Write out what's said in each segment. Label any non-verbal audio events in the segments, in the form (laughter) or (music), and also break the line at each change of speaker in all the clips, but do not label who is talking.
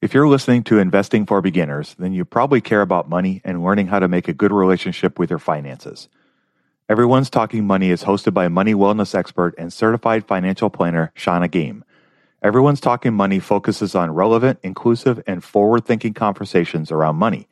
If you're listening to Investing for Beginners, then you probably care about money and learning how to make a good relationship with your finances. Everyone's Talking Money is hosted by money wellness expert and certified financial planner Shannah Game. Everyone's Talking Money focuses on relevant, inclusive, and forward thinking conversations around money.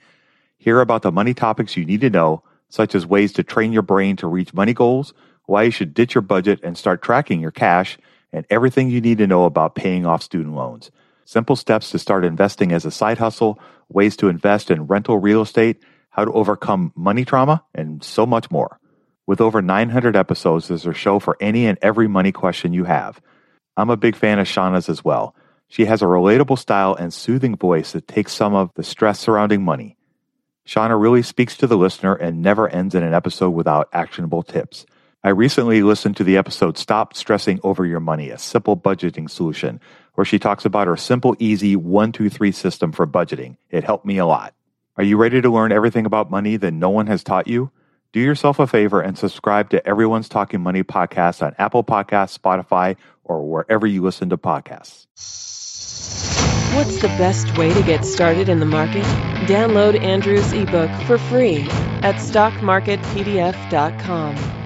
Hear about the money topics you need to know, such as ways to train your brain to reach money goals, why you should ditch your budget and start tracking your cash, and everything you need to know about paying off student loans simple steps to start investing as a side hustle, ways to invest in rental real estate, how to overcome money trauma, and so much more. With over 900 episodes, there's a show for any and every money question you have. I'm a big fan of Shannah's as well. She has a relatable style and soothing voice that takes some of the stress surrounding money. Shauna really speaks to the listener and never ends in an episode without actionable tips. I recently listened to the episode Stop Stressing Over Your Money, a simple budgeting solution, where she talks about her simple, easy one, two, three system for budgeting. It helped me a lot. Are you ready to learn everything about money that no one has taught you? Do yourself a favor and subscribe to Everyone's Talking Money podcast on Apple Podcasts, Spotify, or wherever you listen to podcasts.
What's the best way to get started in the market? Download Andrew's ebook for free at stockmarketpdf.com.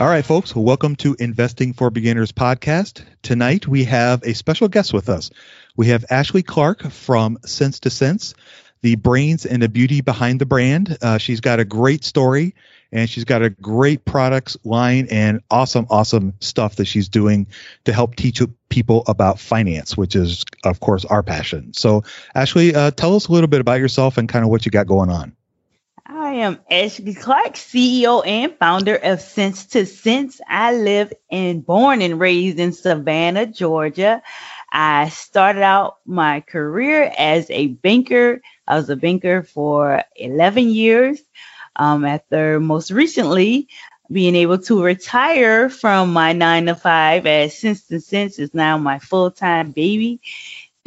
All right, folks, welcome to Investing for Beginners podcast. Tonight we have a special guest with us. We have Ashley Clark from Sense to Sense, the brains and the beauty behind the brand. Uh, she's got a great story and she's got a great products line and awesome, awesome stuff that she's doing to help teach people about finance, which is, of course, our passion. So, Ashley, uh, tell us a little bit about yourself and kind of what you got going on.
I am Ashley Clark, CEO and founder of Sense to Sense. I live and born and raised in Savannah, Georgia. I started out my career as a banker. I was a banker for 11 years. Um, after most recently being able to retire from my nine to five as Sense to Sense is now my full time baby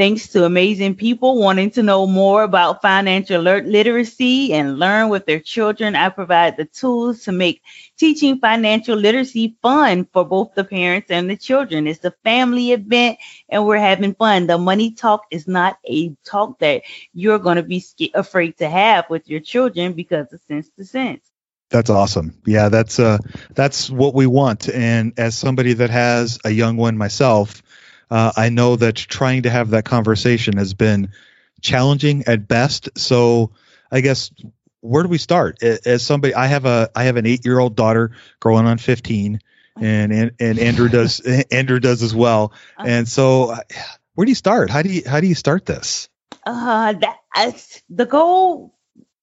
thanks to amazing people wanting to know more about financial literacy and learn with their children. I provide the tools to make teaching financial literacy fun for both the parents and the children. It's a family event and we're having fun. The money talk is not a talk that you're going to be afraid to have with your children because of sense to sense.
That's awesome. Yeah, that's uh that's what we want. And as somebody that has a young one myself, uh, I know that trying to have that conversation has been challenging at best. So I guess where do we start? As somebody, I have a I have an eight year old daughter growing on fifteen, and and, and Andrew does (laughs) (laughs) Andrew does as well. Uh-huh. And so, where do you start? How do you how do you start this?
Uh, that uh, the goal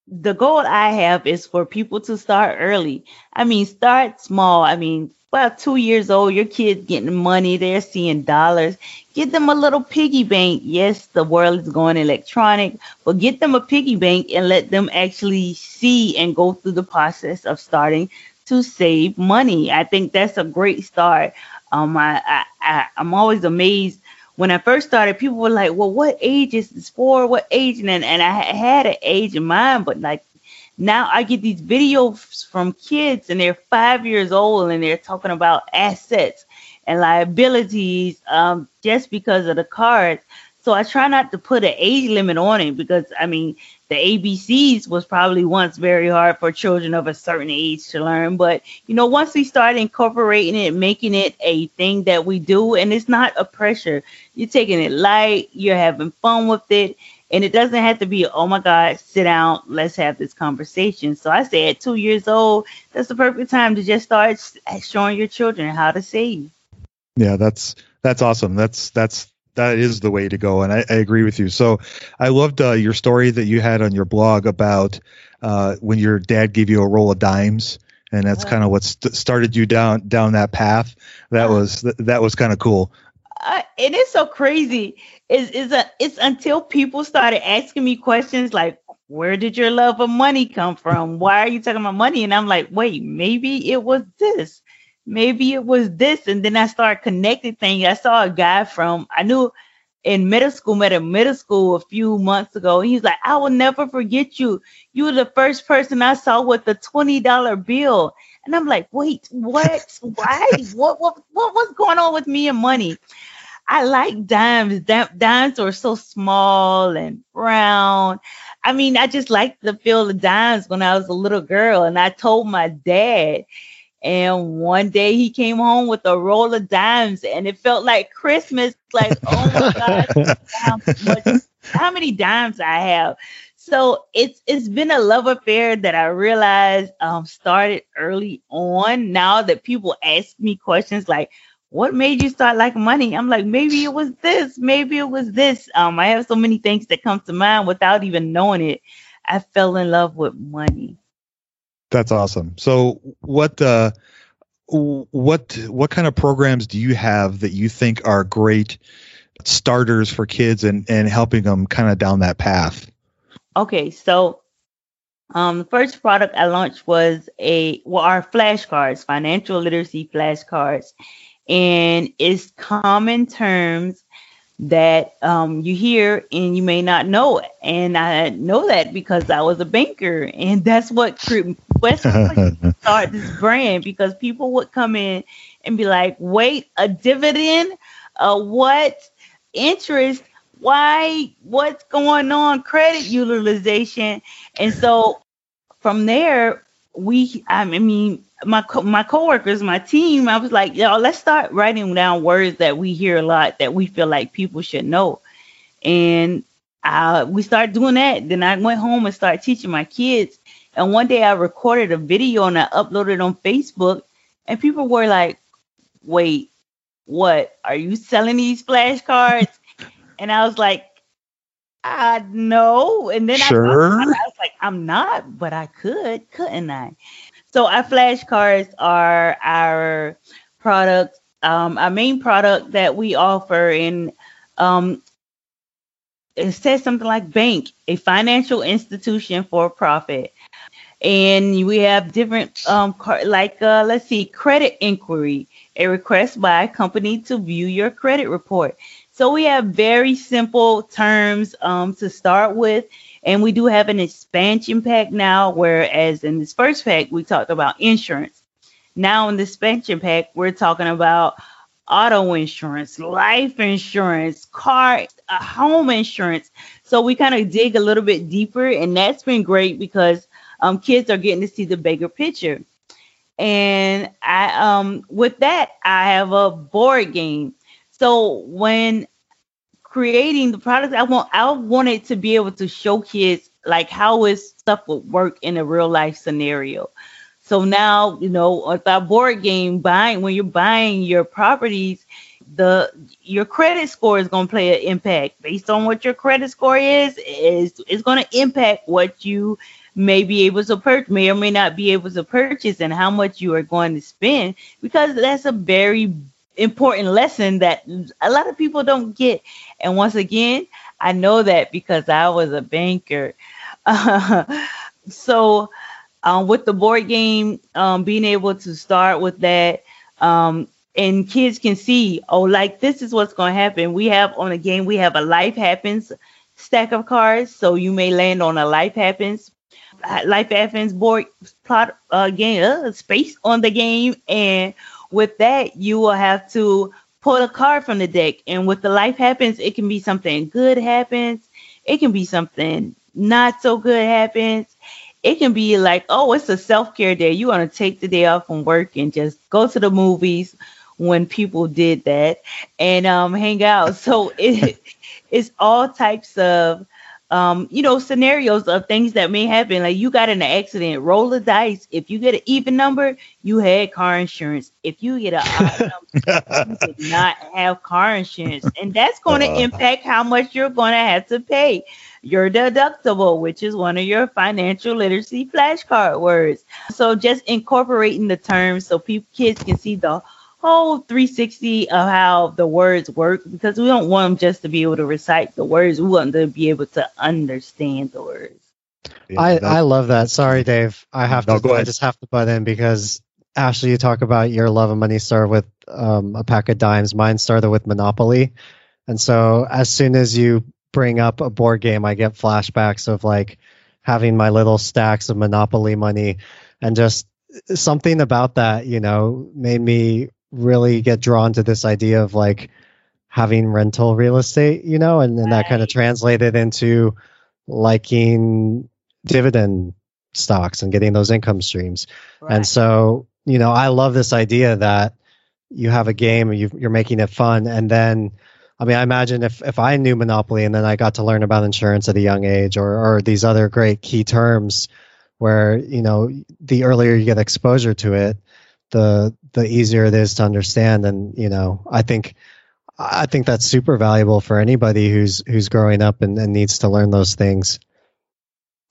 the goal I have is for people to start early. I mean, start small. I mean, about two years old, your kid's getting money, they're seeing dollars. Get them a little piggy bank. Yes, the world is going electronic, but get them a piggy bank and let them actually see and go through the process of starting to save money. I think that's a great start. Um, I, I, I I'm always amazed when I first started, people were like, "Well, what age is this for? What age?" And and I had an age in mind, but like now I get these videos from kids and they're five years old and they're talking about assets and liabilities um, just because of the cards. So I try not to put an age limit on it because I mean the ABCs was probably once very hard for children of a certain age to learn. But you know, once we start incorporating it, making it a thing that we do, and it's not a pressure. You're taking it light, you're having fun with it, and it doesn't have to be, oh my God, sit down, let's have this conversation. So I say at two years old, that's the perfect time to just start showing your children how to save.
Yeah, that's that's awesome. That's that's that is the way to go, and I, I agree with you. So I loved uh, your story that you had on your blog about uh, when your dad gave you a roll of dimes and that's kind of what st- started you down down that path. That was that was kind of cool.
Uh, it is so crazy. Is is a it's until people started asking me questions like, "Where did your love of money come from? Why are you talking about money?" And I'm like, "Wait, maybe it was this, maybe it was this." And then I started connecting things. I saw a guy from I knew in middle school, met in middle school a few months ago. He's like, I will never forget you. You were the first person I saw with the $20 bill. And I'm like, wait, what? Why? what, what, what, what's going on with me and money? I like dimes. Dimes are so small and round. I mean, I just liked the feel of dimes when I was a little girl. And I told my dad, and one day he came home with a roll of dimes and it felt like Christmas. Like, oh my (laughs) God, how, much, how many dimes I have. So it's it's been a love affair that I realized um, started early on. Now that people ask me questions like, "What made you start like money?" I'm like, maybe it was this, maybe it was this. Um, I have so many things that come to mind without even knowing it. I fell in love with money.
That's awesome. So what uh what what kind of programs do you have that you think are great starters for kids and and helping them kind of down that path?
Okay, so um the first product I launched was a well our flashcards, financial literacy flashcards. And it's common terms that um, you hear and you may not know it. And I know that because I was a banker, and that's what West (laughs) started this brand because people would come in and be like, "Wait, a dividend? Uh, what interest? Why? What's going on? Credit utilization?" And so from there, we, I mean, my co- my coworkers, my team, I was like, yo, let's start writing down words that we hear a lot that we feel like people should know, and uh, we started doing that. Then I went home and started teaching my kids. And one day I recorded a video and I uploaded it on Facebook, and people were like, "Wait, what? Are you selling these flashcards?" And I was like, "I know." And then
sure.
I, I was like, "I'm not, but I could, couldn't I?" So our flashcards are our product, um, our main product that we offer in um, it says something like bank, a financial institution for profit. And we have different um like uh, let's see, credit inquiry, a request by a company to view your credit report. So we have very simple terms um, to start with and we do have an expansion pack now, whereas in this first pack, we talked about insurance. Now in the expansion pack, we're talking about auto insurance, life insurance, car, uh, home insurance. So we kind of dig a little bit deeper, and that's been great because um, kids are getting to see the bigger picture. And I, um, with that, I have a board game. So when creating the product, I want I wanted to be able to show kids like how is stuff would work in a real life scenario. So now, you know, with our board game buying when you're buying your properties, the your credit score is going to play an impact based on what your credit score is is it's going to impact what you may be able to purchase may or may not be able to purchase and how much you are going to spend because that's a very important lesson that a lot of people don't get. And once again, I know that because I was a banker. (laughs) So, um, with the board game, um, being able to start with that, um, and kids can see, oh, like this is what's going to happen. We have on a game, we have a life happens stack of cards. So you may land on a life happens life happens board plot uh, game uh, space on the game and with that, you will have to pull a card from the deck. And with the life happens, it can be something good happens. It can be something not so good happens. It can be like, oh, it's a self care day. You want to take the day off from work and just go to the movies when people did that and um, hang out. So (laughs) it, it's all types of um, you know, scenarios of things that may happen. Like you got in an accident, roll the dice. If you get an even number, you had car insurance. If you get an odd (laughs) number, you did not have car insurance. And that's going to uh, impact how much you're going to have to pay. Your deductible, which is one of your financial literacy flashcard words. So just incorporating the terms so people kids can see the whole 360 of how the words work because we don't want them just to be able to recite the words. We want them to be able to understand the words.
Yeah, I, I love that. Sorry, Dave. I have no, to. I just have to butt in because Ashley, you talk about your love of money started with um, a pack of dimes. Mine started with Monopoly, and so as soon as you bring up a board game, I get flashbacks of like having my little stacks of Monopoly money, and just something about that, you know, made me really get drawn to this idea of like having rental real estate, you know, and, and right. that kind of translated into liking dividend stocks and getting those income streams. Right. And so, you know, I love this idea that you have a game and you, you're making it fun. And then, I mean, I imagine if, if I knew Monopoly and then I got to learn about insurance at a young age or, or these other great key terms where, you know, the earlier you get exposure to it, the the easier it is to understand. And you know i think i think that's super valuable for anybody who's who's growing up and, and needs to learn those things.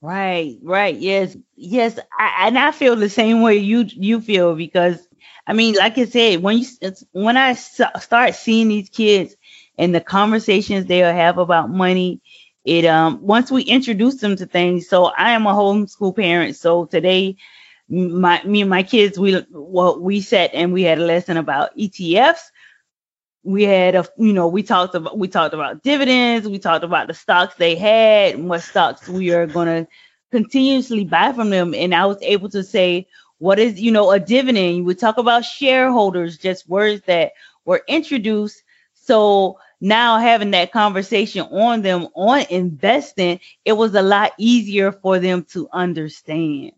Right right. Yes yes. I, and i feel the same way you you feel because i mean like i said when you when i start seeing these kids and the conversations they'll have about money it um once we introduce them to things so i am a homeschool parent so today my me and my kids we well we sat and we had a lesson about ETFs. We had a you know we talked about we talked about dividends. We talked about the stocks they had and what stocks we are going to continuously buy from them. And I was able to say what is you know a dividend. We talk about shareholders, just words that were introduced. So now having that conversation on them on investing, it was a lot easier for them to understand.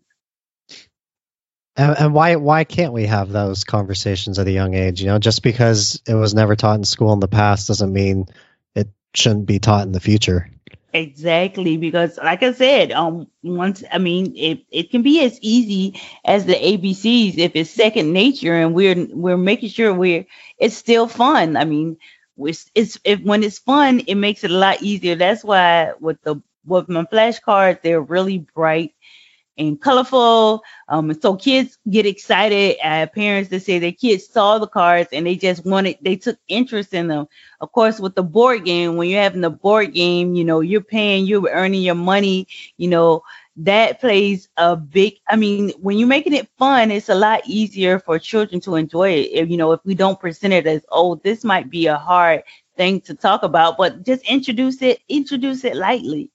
And, and, why why can't we have those conversations at a young age? You know, just because it was never taught in school in the past doesn't mean it shouldn't be taught in the future.
Exactly, because like I said, um, once I mean, it it can be as easy as the ABCs if it's second nature, and we're we're making sure we're it's still fun. I mean, it's, it's if when it's fun, it makes it a lot easier. That's why with the with my flashcards, they're really bright and colorful. Um, so kids get excited. at parents that say their kids saw the cards and they just wanted, they took interest in them. Of course, with the board game, when you're having the board game, you know, you're paying, you're earning your money, you know, that plays a big, I mean, when you're making it fun, it's a lot easier for children to enjoy it. If, you know, if we don't present it as, oh, this might be a hard thing to talk about, but just introduce it, introduce it lightly.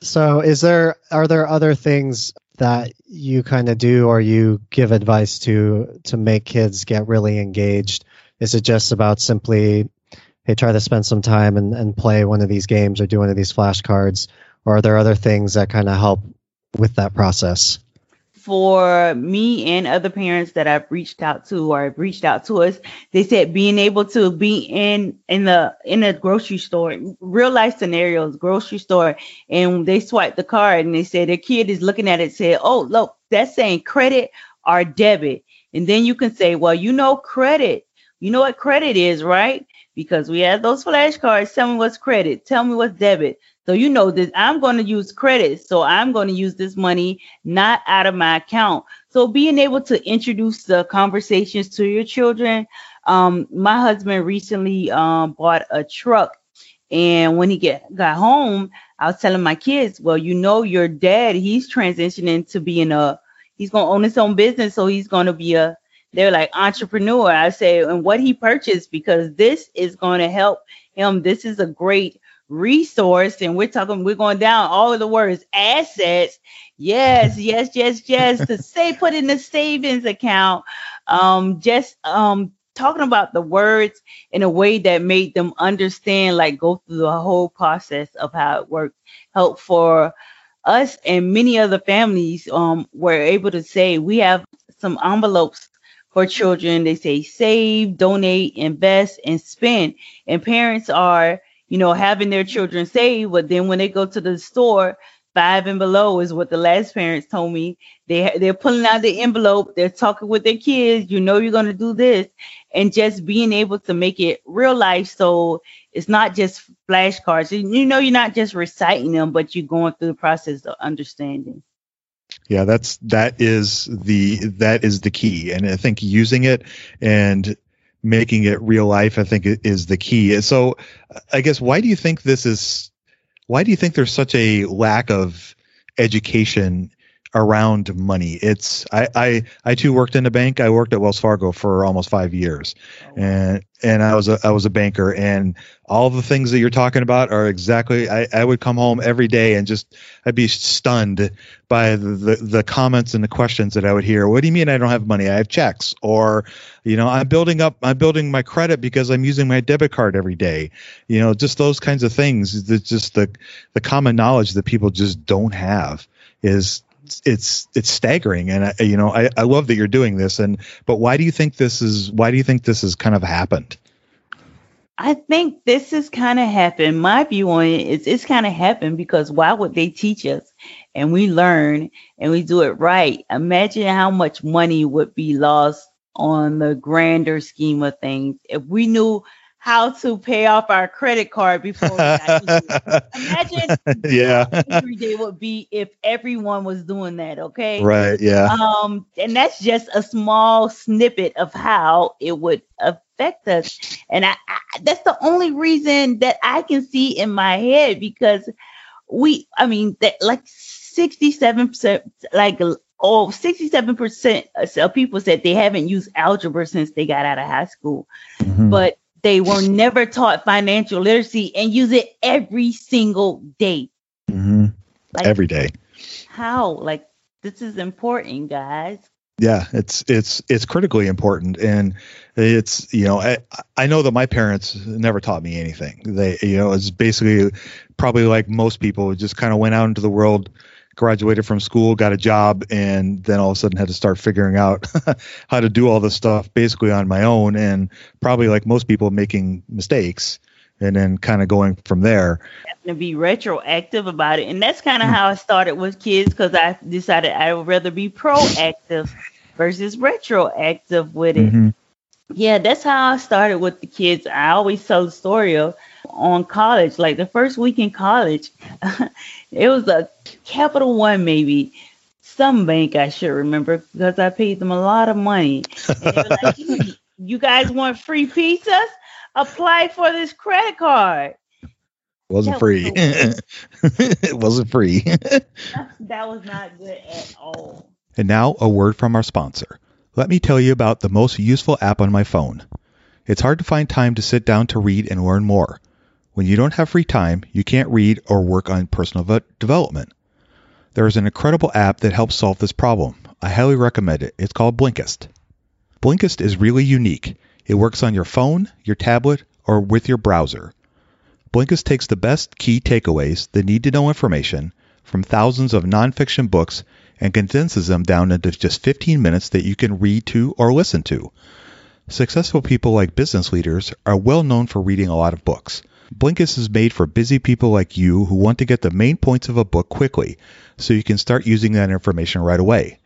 So, is there are there other things that you kind of do or you give advice to to make kids get really engaged? Is it just about simply, hey, try to spend some time and, and play one of these games or do one of these flashcards? Or are there other things that kind of help with that process?
For me and other parents that I've reached out to or have reached out to us, they said being able to be in in the in a grocery store, real life scenarios, grocery store, and they swipe the card and they said their kid is looking at it, said, "Oh, look, that's saying credit or debit," and then you can say, "Well, you know credit, you know what credit is, right?" Because we have those flashcards. Tell me what's credit. Tell me what's debit. So you know that I'm going to use credit. So I'm going to use this money not out of my account. So being able to introduce the conversations to your children. Um, my husband recently um, bought a truck, and when he get got home, I was telling my kids, well, you know, your dad, he's transitioning to being a, he's going to own his own business, so he's going to be a, they're like entrepreneur. I say, and what he purchased because this is going to help him. This is a great resource and we're talking we're going down all of the words assets yes yes yes yes to (laughs) say put in the savings account um just um talking about the words in a way that made them understand like go through the whole process of how it worked help for us and many other families um were able to say we have some envelopes for children they say save donate invest and spend and parents are you know, having their children save, but then when they go to the store, five and below is what the last parents told me. They they're pulling out the envelope, they're talking with their kids, you know you're gonna do this, and just being able to make it real life so it's not just flashcards. You know you're not just reciting them, but you're going through the process of understanding.
Yeah, that's that is the that is the key, and I think using it and making it real life, I think is the key. So, I guess why do you think this is? Why do you think there's such a lack of education around money. It's I, I I too worked in a bank. I worked at Wells Fargo for almost five years, oh, and and I was a I was a banker, and all the things that you're talking about are exactly. I, I would come home every day and just I'd be stunned by the, the the comments and the questions that I would hear. What do you mean I don't have money? I have checks, or you know I'm building up I'm building my credit because I'm using my debit card every day. You know just those kinds of things. It's just the the common knowledge that people just don't have is it's it's staggering. And I, you know I, I love that you're doing this. And but why do you think this is why do you think this has kind of happened?
I think this has kind of happened. My view on it is it's kind of happened because why would they teach us? And we learn and we do it right? Imagine how much money would be lost on the grander scheme of things. If we knew how to pay off our credit card before we (laughs) Imagine
yeah.
every day would be if everyone was doing that, okay?
Right, yeah.
Um, and that's just a small snippet of how it would affect us. And I, I that's the only reason that I can see in my head because we I mean that like 67% like oh 67% of people said they haven't used algebra since they got out of high school. Mm-hmm. But they were never taught financial literacy and use it every single day.
Mm-hmm. Like, every day.
How? Like this is important, guys.
Yeah, it's it's it's critically important, and it's you know I I know that my parents never taught me anything. They you know it's basically probably like most people just kind of went out into the world graduated from school, got a job, and then all of a sudden had to start figuring out (laughs) how to do all this stuff basically on my own, and probably like most people making mistakes, and then kind of going from there.
To be retroactive about it, and that's kind of how I started with kids because I decided I would rather be proactive versus retroactive with it. Mm-hmm. Yeah, that's how I started with the kids. I always tell the story of on college, like the first week in college, (laughs) it was a Capital One, maybe some bank I should remember because I paid them a lot of money. Like, you guys want free pizzas? Apply for this credit card.
Wasn't free. (laughs) it wasn't free.
that was not good at all.
And now a word from our sponsor. Let me tell you about the most useful app on my phone. It's hard to find time to sit down to read and learn more. When you don't have free time, you can't read or work on personal development. There is an incredible app that helps solve this problem. I highly recommend it. It's called Blinkist. Blinkist is really unique. It works on your phone, your tablet, or with your browser. Blinkist takes the best key takeaways, the need to know information, from thousands of nonfiction books and condenses them down into just 15 minutes that you can read to or listen to. Successful people like business leaders are well known for reading a lot of books. Blinkist is made for busy people like you who want to get the main points of a book quickly so you can start using that information right away.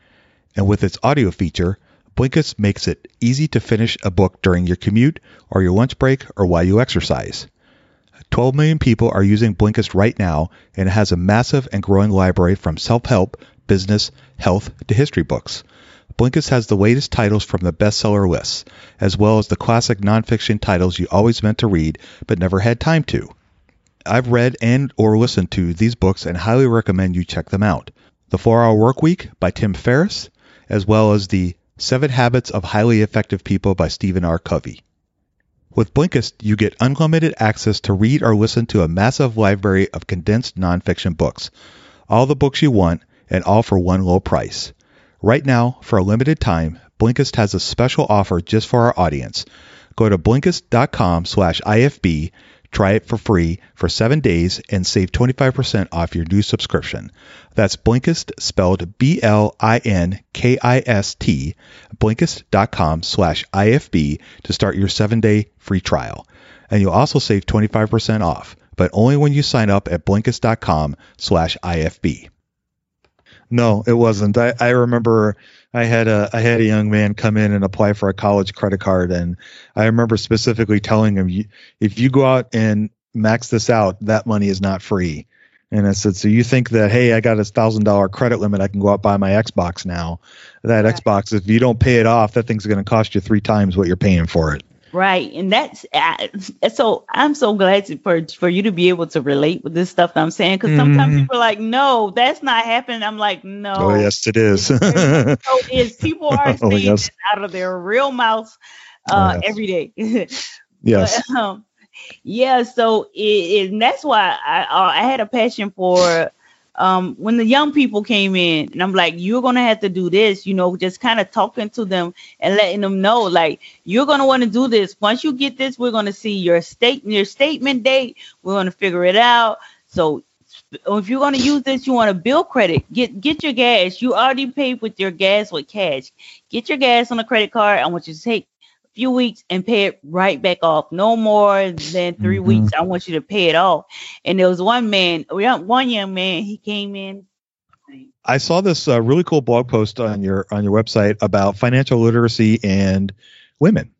And with its audio feature, Blinkist makes it easy to finish a book during your commute or your lunch break or while you exercise. 12 million people are using Blinkist right now and it has a massive and growing library from self-help, business, health to history books. Blinkist has the latest titles from the bestseller lists, as well as the classic nonfiction titles you always meant to read but never had time to. I've read and or listened to these books and highly recommend you check them out. The 4-Hour Workweek by Tim Ferriss, as well as the 7 Habits of Highly Effective People by Stephen R. Covey. With Blinkist, you get unlimited access to read or listen to a massive library of condensed nonfiction books. All the books you want, and all for one low price. Right now, for a limited time, Blinkist has a special offer just for our audience. Go to Blinkist.com slash IFB, Try it for free for seven days and save 25% off your new subscription. That's Blinkist, spelled B-L-I-N-K-I-S-T, Blinkist.com slash IFB to start your seven-day free trial. And you'll also save 25% off, but only when you sign up at Blinkist.com slash IFB. No, it wasn't. I, I remember I had a I had a young man come in and apply for a college credit card, and I remember specifically telling him, if you go out and max this out, that money is not free. And I said, so you think that hey, I got a thousand dollar credit limit, I can go out buy my Xbox now? That. Xbox, if you don't pay it off, that thing's going to cost you three times what you're paying for it.
Right, and that's uh, so. I'm so glad to, for for you to be able to relate with this stuff that I'm saying because sometimes mm-hmm. people are like, "No, that's not happening." I'm like, "No,
oh yes, it is." (laughs) so
it is people are oh, saying yes. out of their real mouths oh, uh, oh, yes. every day. (laughs)
yes.
But, um, yeah, so it, it, and that's why I I had a passion for um, when the young people came in, and I'm like, you're gonna have to do this, you know, just kind of talking to them and letting them know, like, you're gonna want to do this. Once you get this, we're gonna see your state your statement date. We're gonna figure it out. So if you're gonna use this, you want to build credit. Get get your gas. You already paid with your gas with cash. Get your gas on a credit card. I want you to take few weeks and pay it right back off. No more than 3 mm-hmm. weeks. I want you to pay it off. And there was one man, one young man, he came in.
I saw this uh, really cool blog post on your on your website about financial literacy and women,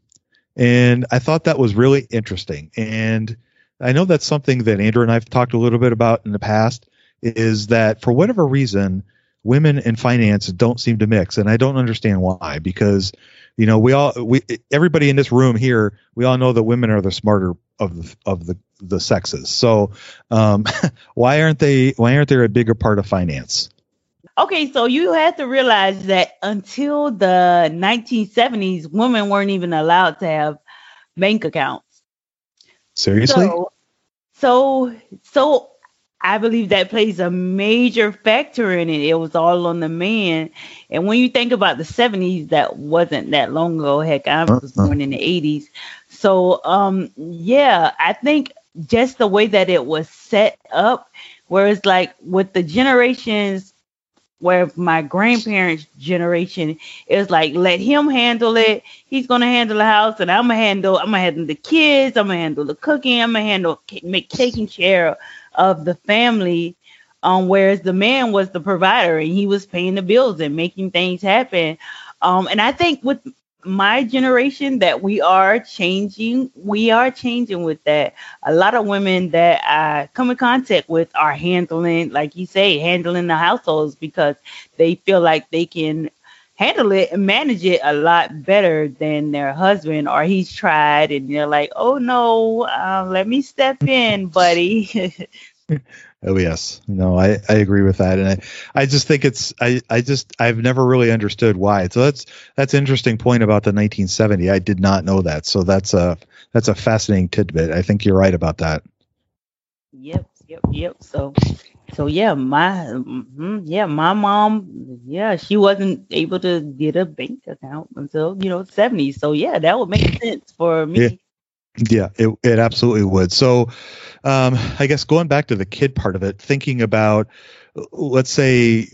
and I thought that was really interesting. And I know that's something that Andrew and I've talked a little bit about in the past. Is that for whatever reason, women and finance don't seem to mix, and I don't understand why. Because you know, we all we everybody in this room here, we all know that women are the smarter of the of the the sexes. So, um, (laughs) why aren't they? Why aren't they a bigger part of finance?
Okay, so you have to realize that until the 1970s, women weren't even allowed to have bank accounts.
Seriously?
So, so, so I believe that plays a major factor in it. It was all on the man. And when you think about the 70s, that wasn't that long ago. Heck, I was uh-huh. born in the 80s. So, um, yeah, I think just the way that it was set up, whereas like with the generations where my grandparents' generation is like, let him handle it. He's gonna handle the house, and I'm gonna handle. I'm gonna handle the kids. I'm gonna handle the cooking. I'm gonna handle make taking care of the family. Um, whereas the man was the provider and he was paying the bills and making things happen. Um, and I think with my generation that we are changing, we are changing with that. A lot of women that I come in contact with are handling, like you say, handling the households because they feel like they can handle it and manage it a lot better than their husband or he's tried and they're like oh no uh, let me step in buddy. (laughs)
Oh yes. No i i agree with that. And i i just think it's i i just i've never really understood why. So that's that's interesting point about the 1970 i did not know that. So that's a that's a fascinating tidbit. I think you're right about that.
Yep yep yep. So so yeah my mm-hmm, yeah my mom yeah she wasn't able to get a bank account until you know 70s so yeah that would make sense for me
yeah. Yeah, it, it absolutely would. So, um, I guess going back to the kid part of it, thinking about, let's say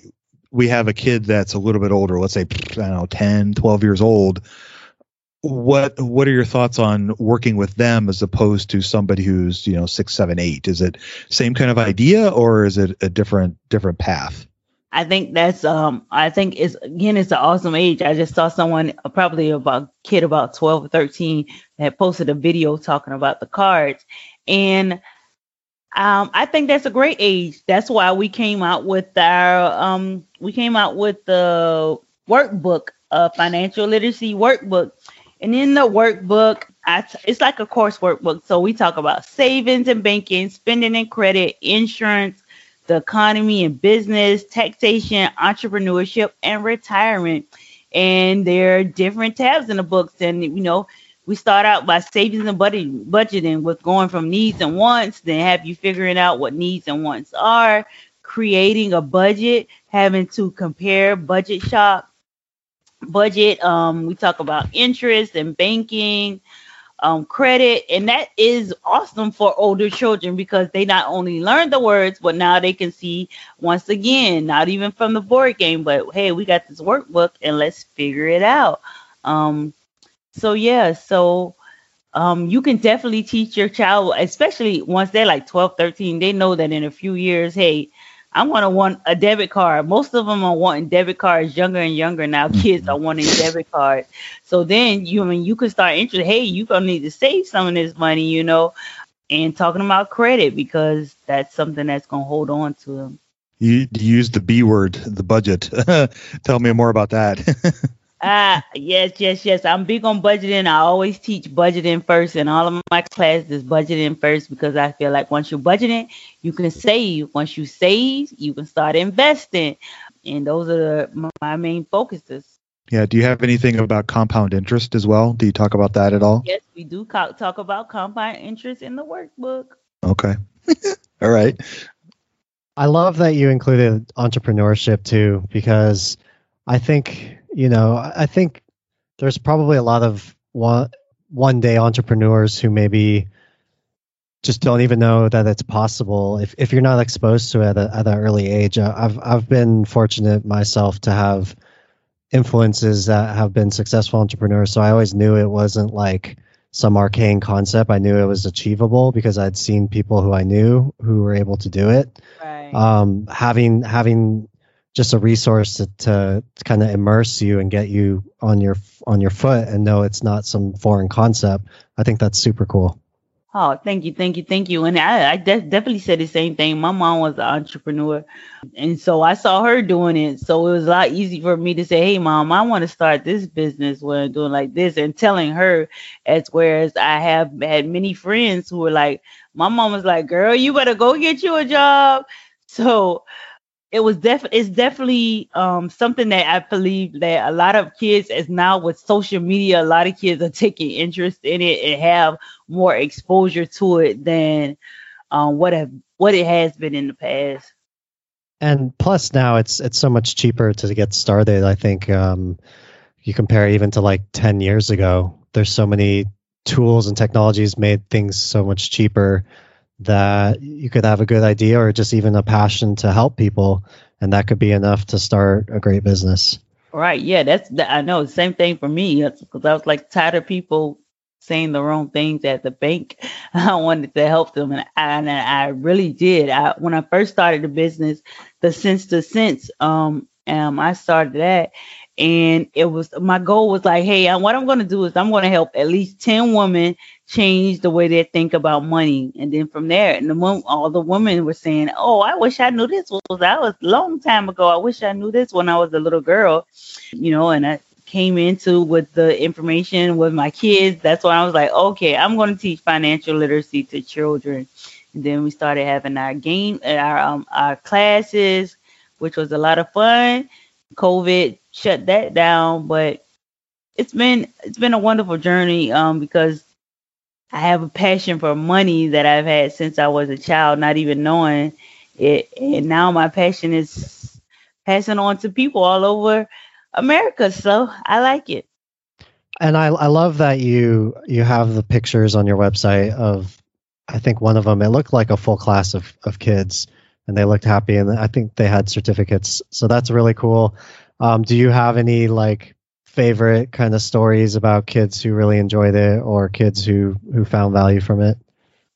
we have a kid that's a little bit older, let's say, I don't know, 10, 12 years old. What what are your thoughts on working with them as opposed to somebody who's you know six, seven, eight? Is it same kind of idea or is it a different different path?
I think that's um I think it's again it's an awesome age. I just saw someone uh, probably about kid about 12 or 13 that posted a video talking about the cards and um I think that's a great age. That's why we came out with our um we came out with the workbook, uh financial literacy workbook. And in the workbook, it's like a course workbook. So we talk about savings and banking, spending and credit, insurance, the economy and business, taxation, entrepreneurship, and retirement. And there are different tabs in the books. And, you know, we start out by savings and budget, budgeting with going from needs and wants, then have you figuring out what needs and wants are, creating a budget, having to compare budget shop, budget. Um, we talk about interest and banking, um, credit, and that is awesome for older children because they not only learn the words, but now they can see once again, not even from the board game, but hey, we got this workbook and let's figure it out. Um, so yeah, so um, you can definitely teach your child, especially once they're like 12, 13, they know that in a few years, hey, I'm gonna want a debit card. Most of them are wanting debit cards younger and younger now. Mm-hmm. Kids are wanting debit cards. So then you I mean you can start interested, hey, you're gonna need to save some of this money, you know, and talking about credit because that's something that's gonna hold on to them.
You, you used the B word, the budget. (laughs) Tell me more about that. (laughs)
Ah, yes, yes, yes. I'm big on budgeting. I always teach budgeting first, and all of my classes budgeting first because I feel like once you're budgeting, you can save. Once you save, you can start investing, and those are the, my main focuses.
Yeah. Do you have anything about compound interest as well? Do you talk about that at all?
Yes, we do talk about compound interest in the workbook.
Okay. (laughs) all right.
I love that you included entrepreneurship too, because I think you know, I think there's probably a lot of one one day entrepreneurs who maybe just don't even know that it's possible if, if you're not exposed to it at, a, at an early age. Uh, I've I've been fortunate myself to have influences that have been successful entrepreneurs, so I always knew it wasn't like some arcane concept. I knew it was achievable because I'd seen people who I knew who were able to do it. Right. Um, having having just a resource to, to, to kind of immerse you and get you on your on your foot and know it's not some foreign concept. I think that's super cool.
Oh, thank you, thank you, thank you. And I, I de- definitely said the same thing. My mom was an entrepreneur, and so I saw her doing it. So it was a lot easy for me to say, "Hey, mom, I want to start this business where I'm doing like this," and telling her. As whereas I have had many friends who were like, "My mom was like, girl, you better go get you a job." So it was def it's definitely um, something that I believe that a lot of kids as now with social media, a lot of kids are taking interest in it and have more exposure to it than um, what have what it has been in the past.
And plus now it's it's so much cheaper to get started. I think um, you compare even to like ten years ago. There's so many tools and technologies made things so much cheaper that you could have a good idea or just even a passion to help people and that could be enough to start a great business.
Right yeah that's that, i know the same thing for me because i was like tired of people saying the wrong things at the bank. (laughs) I wanted to help them and I, and I really did. I, when i first started the business the sense to sense um um i started that and it was my goal was like hey what i'm going to do is i'm going to help at least 10 women change the way they think about money. And then from there and the all the women were saying oh i wish i knew this was that was a long time ago. I wish i knew this when i was a little girl. You know and i came into with the information with my kids. That's when i was like okay i'm going to teach financial literacy to children. And then we started having our game our um, our classes which was a lot of fun. Covid shut that down. But it's been it's been a wonderful journey um, because I have a passion for money that I've had since I was a child, not even knowing it. And now my passion is passing on to people all over America. So I like it.
And I, I love that you you have the pictures on your website of I think one of them it looked like a full class of, of kids and they looked happy and I think they had certificates. So that's really cool. Um, do you have any like favorite kind of stories about kids who really enjoyed it or kids who who found value from it?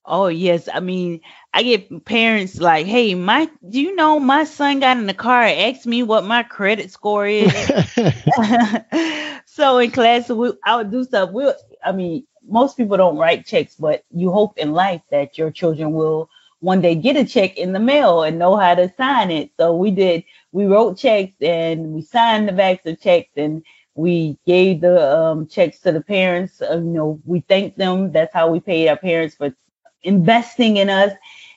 Oh yes, I mean I get parents like, "Hey, my, do you know my son got in the car and asked me what my credit score is?" (laughs) (laughs) so in class, we, I would do stuff. We, I mean, most people don't write checks, but you hope in life that your children will one day get a check in the mail and know how to sign it. So we did we wrote checks and we signed the backs of checks and we gave the um, checks to the parents. Uh, you know, we thanked them. That's how we paid our parents for investing in us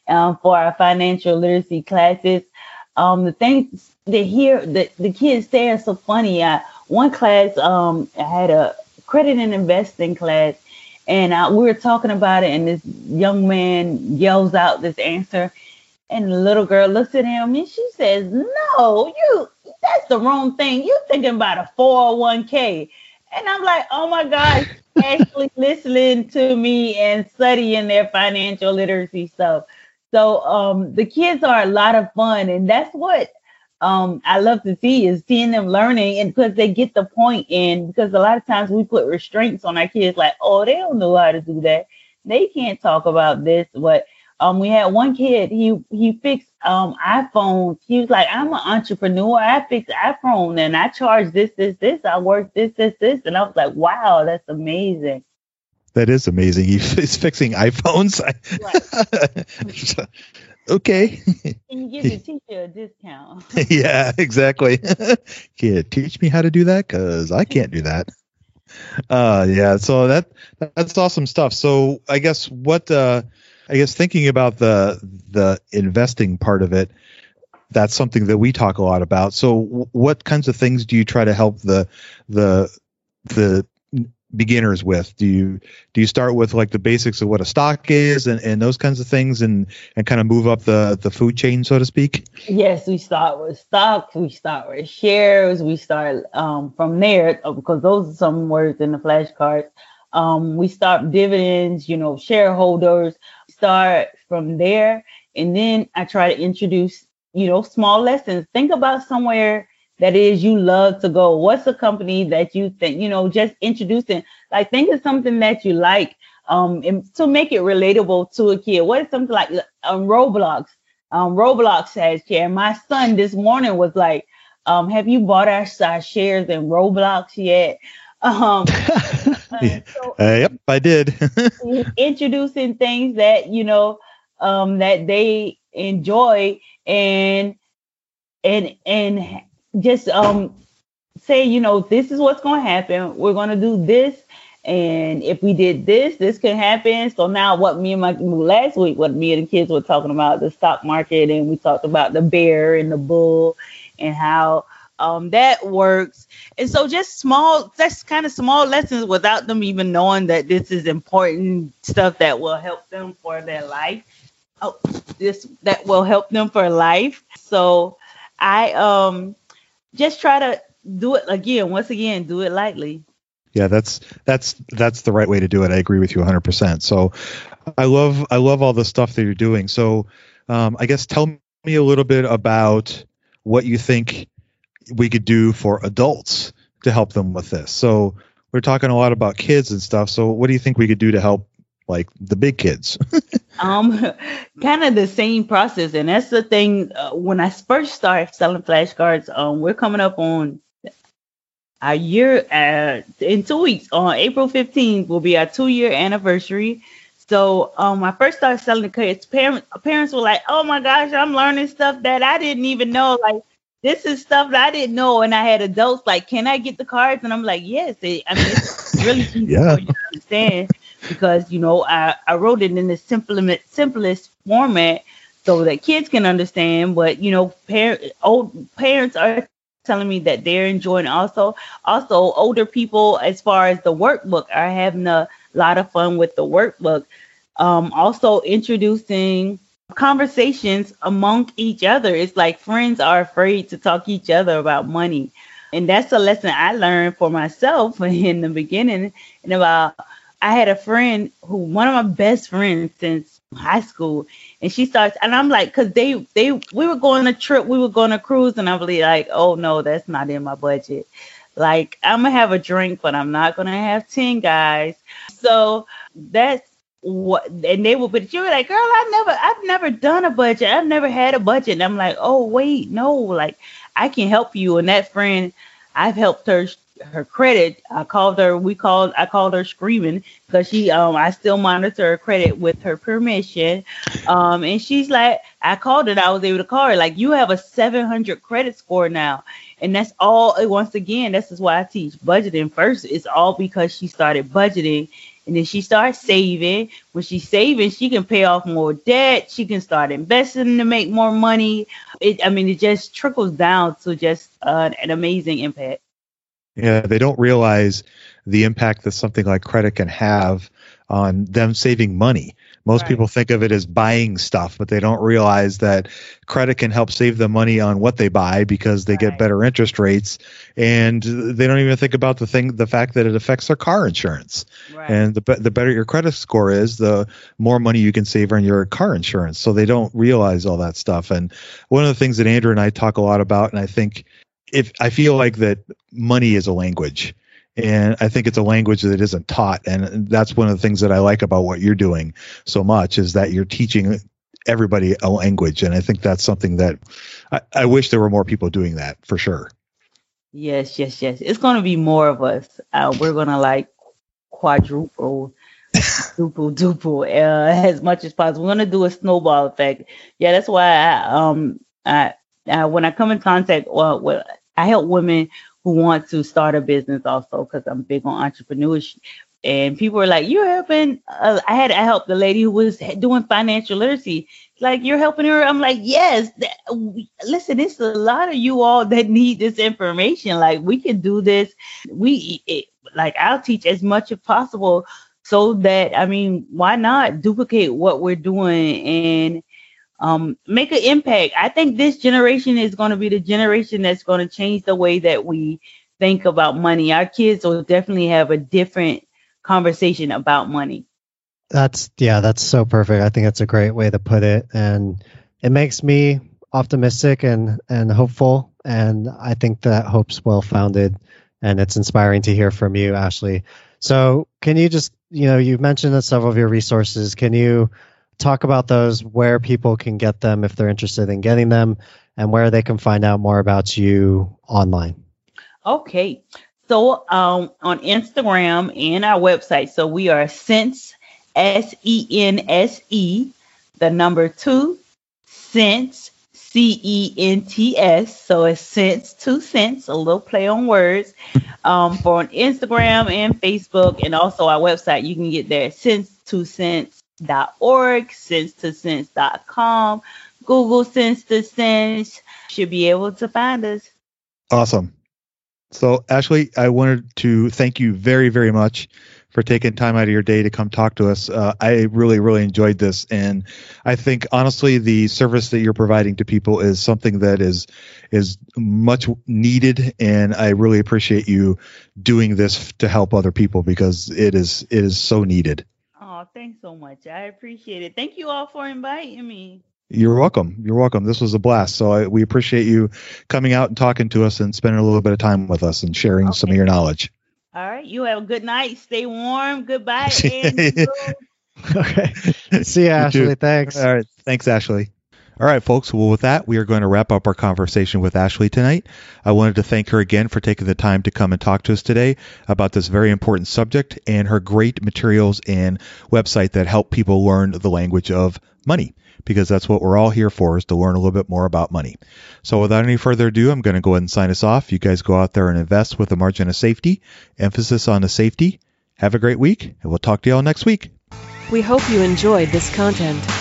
um, for our financial literacy classes. Um, the things they hear, the, the kids there are so funny. I, one class, um, I had a credit and investing class, and I, we were talking about it, and this young man yells out this answer, and the little girl looks at him and she says, No, you that's the wrong thing. You're thinking about a 401k. And I'm like, oh my gosh, (laughs) actually listening to me and studying their financial literacy stuff. So um, the kids are a lot of fun, and that's what um, I love to see is seeing them learning, and because they get the point in. Because a lot of times we put restraints on our kids, like, oh, they don't know how to do that. They can't talk about this. But um, we had one kid. He he fixed um iPhones. He was like, I'm an entrepreneur. I fix iPhone and I charge this, this, this. I work this, this, this, and I was like, wow, that's amazing.
That is amazing. He's (laughs) fixing iPhones. (laughs) Right. (laughs) okay.
Can you give your teacher a discount?
yeah, exactly. Kid, teach me how to do that because I can't do that. Uh, yeah. So that that's awesome stuff. So I guess what uh, I guess thinking about the the investing part of it, that's something that we talk a lot about. So what kinds of things do you try to help the the the beginners with? Do you do you start with like the basics of what a stock is and, and those kinds of things and and kind of move up the the food chain so to speak?
Yes, we start with stocks, we start with shares, we start um, from there uh, because those are some words in the flashcards. Um, we start dividends, you know, shareholders, start from there. And then I try to introduce, you know, small lessons. Think about somewhere that is you love to go. What's a company that you think, you know, just introducing, like think of something that you like um, and to make it relatable to a kid. What is something like um, Roblox? Um, Roblox has share. My son this morning was like, um, have you bought our, our shares in Roblox yet? (laughs) Um, (laughs)
uh, so, uh, yep, I did. (laughs)
introducing things that you know um, that they enjoy and and and just um, say you know this is what's going to happen. We're going to do this, and if we did this, this can happen. So now, what me and my last week, what me and the kids were talking about the stock market, and we talked about the bear and the bull, and how um, that works. And so just small, that's kind of small lessons without them even knowing that this is important stuff that will help them for their life. Oh, this that will help them for life. So I um just try to do it again, once again, do it lightly.
Yeah, that's that's that's the right way to do it. I agree with you 100%. So I love I love all the stuff that you're doing. So um, I guess tell me a little bit about what you think we could do for adults to help them with this. So we're talking a lot about kids and stuff. So what do you think we could do to help like the big kids? (laughs)
um, (laughs) kind of the same process, and that's the thing. Uh, when I first started selling flashcards, um, we're coming up on our year uh, in two weeks. On April fifteenth will be our two year anniversary. So um, I first started selling the cards. Parents parents were like, "Oh my gosh, I'm learning stuff that I didn't even know." Like this is stuff that I didn't know, and I had adults like, "Can I get the cards?" And I'm like, "Yes." It, I mean, it's (laughs) really easy yeah. for you to understand because you know I, I wrote it in the simplest simplest format so that kids can understand. But you know, parent old parents are telling me that they're enjoying also also older people as far as the workbook are having a lot of fun with the workbook. Um, also introducing conversations among each other. It's like friends are afraid to talk each other about money. And that's a lesson I learned for myself (laughs) in the beginning. And about, I had a friend who, one of my best friends since high school, and she starts, and I'm like, cause they, they, we were going a trip, we were going a cruise, and I'm like, oh no, that's not in my budget. Like, I'm gonna have a drink, but I'm not gonna have 10 guys. So that's what and they will but you were like girl i never i've never done a budget. I've never had a budget. And i'm like oh wait no like i can help you. And that friend i've helped her her credit. I called her we called i called her screaming because she um i still monitor her credit with her permission. Um and she's like i called it i was able to call her like you have a 700 credit score now. And that's all once again this is why i teach budgeting first. It's all because she started budgeting and then she starts saving. When she's saving, she can pay off more debt. She can start investing to make more money. It, I mean, it just trickles down to just uh, an amazing impact.
Yeah, they don't realize the impact that something like credit can have on them saving money. Most right. people think of it as buying stuff, but they don't realize that credit can help save them money on what they buy because they right. get better interest rates, and they don't even think about the thing, the fact that it affects their car insurance. Right. And the the better your credit score is, the more money you can save on your car insurance. So they don't realize all that stuff. And one of the things that Andrew and I talk a lot about, and I think if I feel like that money is a language and I think it's a language that isn't taught. And that's one of the things that I like about what you're doing so much is that you're teaching everybody a language. And I think that's something that I, I wish there were more people doing that for sure.
Yes, yes, yes. It's going to be more of us. Uh, we're going to like quadruple, duple, (laughs) duple, uh, as much as possible. We're going to do a snowball effect. Yeah, that's why I, um, I, uh, when I come in contact well, with, I help women who want to start a business also because I'm big on entrepreneurship. And people are like, "You're helping." Uh, I had to help the lady who was doing financial literacy. Like, you're helping her. I'm like, yes. That, listen, it's a lot of you all that need this information. Like, we can do this. We it, like, I'll teach as much as possible so that I mean, why not duplicate what we're doing and um, make an impact. I think this generation is going to be the generation that's going to change the way that we think about money. Our kids will definitely have a different conversation about money.
That's yeah, that's so perfect. I think that's a great way to put it, and it makes me optimistic and and hopeful. And I think that hope's well founded, and it's inspiring to hear from you, Ashley. So, can you just you know you've mentioned several of your resources. Can you talk about those, where people can get them if they're interested in getting them, and where they can find out more about you online.
Okay. So um, on Instagram and our website, so we are Sense S E N S E, the number two, Cents C E N T S. So it's Sense Two Cents, a little play on words. Um, for on Instagram and Facebook, and also our website, you can get there Sense Two Cents sense.org, sense to sense.com, Google sense to sense. Should be able to find us.
Awesome. So, Ashley, I wanted to thank you very, very much for taking time out of your day to come talk to us. Uh, I really, really enjoyed this, and I think honestly, the service that you're providing to people is something that is is much needed, and I really appreciate you doing this to help other people because it is it is so needed.
Oh, thanks so much. I appreciate it. Thank you all for inviting me.
You're welcome. You're welcome. This was a blast. So I, we appreciate you coming out and talking to us and spending a little bit of time with us and sharing okay. some of your knowledge.
All right. You have a good night. Stay warm. Goodbye. (laughs) (laughs)
okay. (laughs) See you, Ashley. You Thanks.
All right. Thanks, Ashley. All right, folks. Well, with that, we are going to wrap up our conversation with Ashley tonight. I wanted to thank her again for taking the time to come and talk to us today about this very important subject and her great materials and website that help people learn the language of money because that's what we're all here for is to learn a little bit more about money. So without any further ado, I'm going to go ahead and sign us off. You guys go out there and invest with a margin of safety, emphasis on the safety. Have a great week, and we'll talk to you all next week.
We hope you enjoyed this content.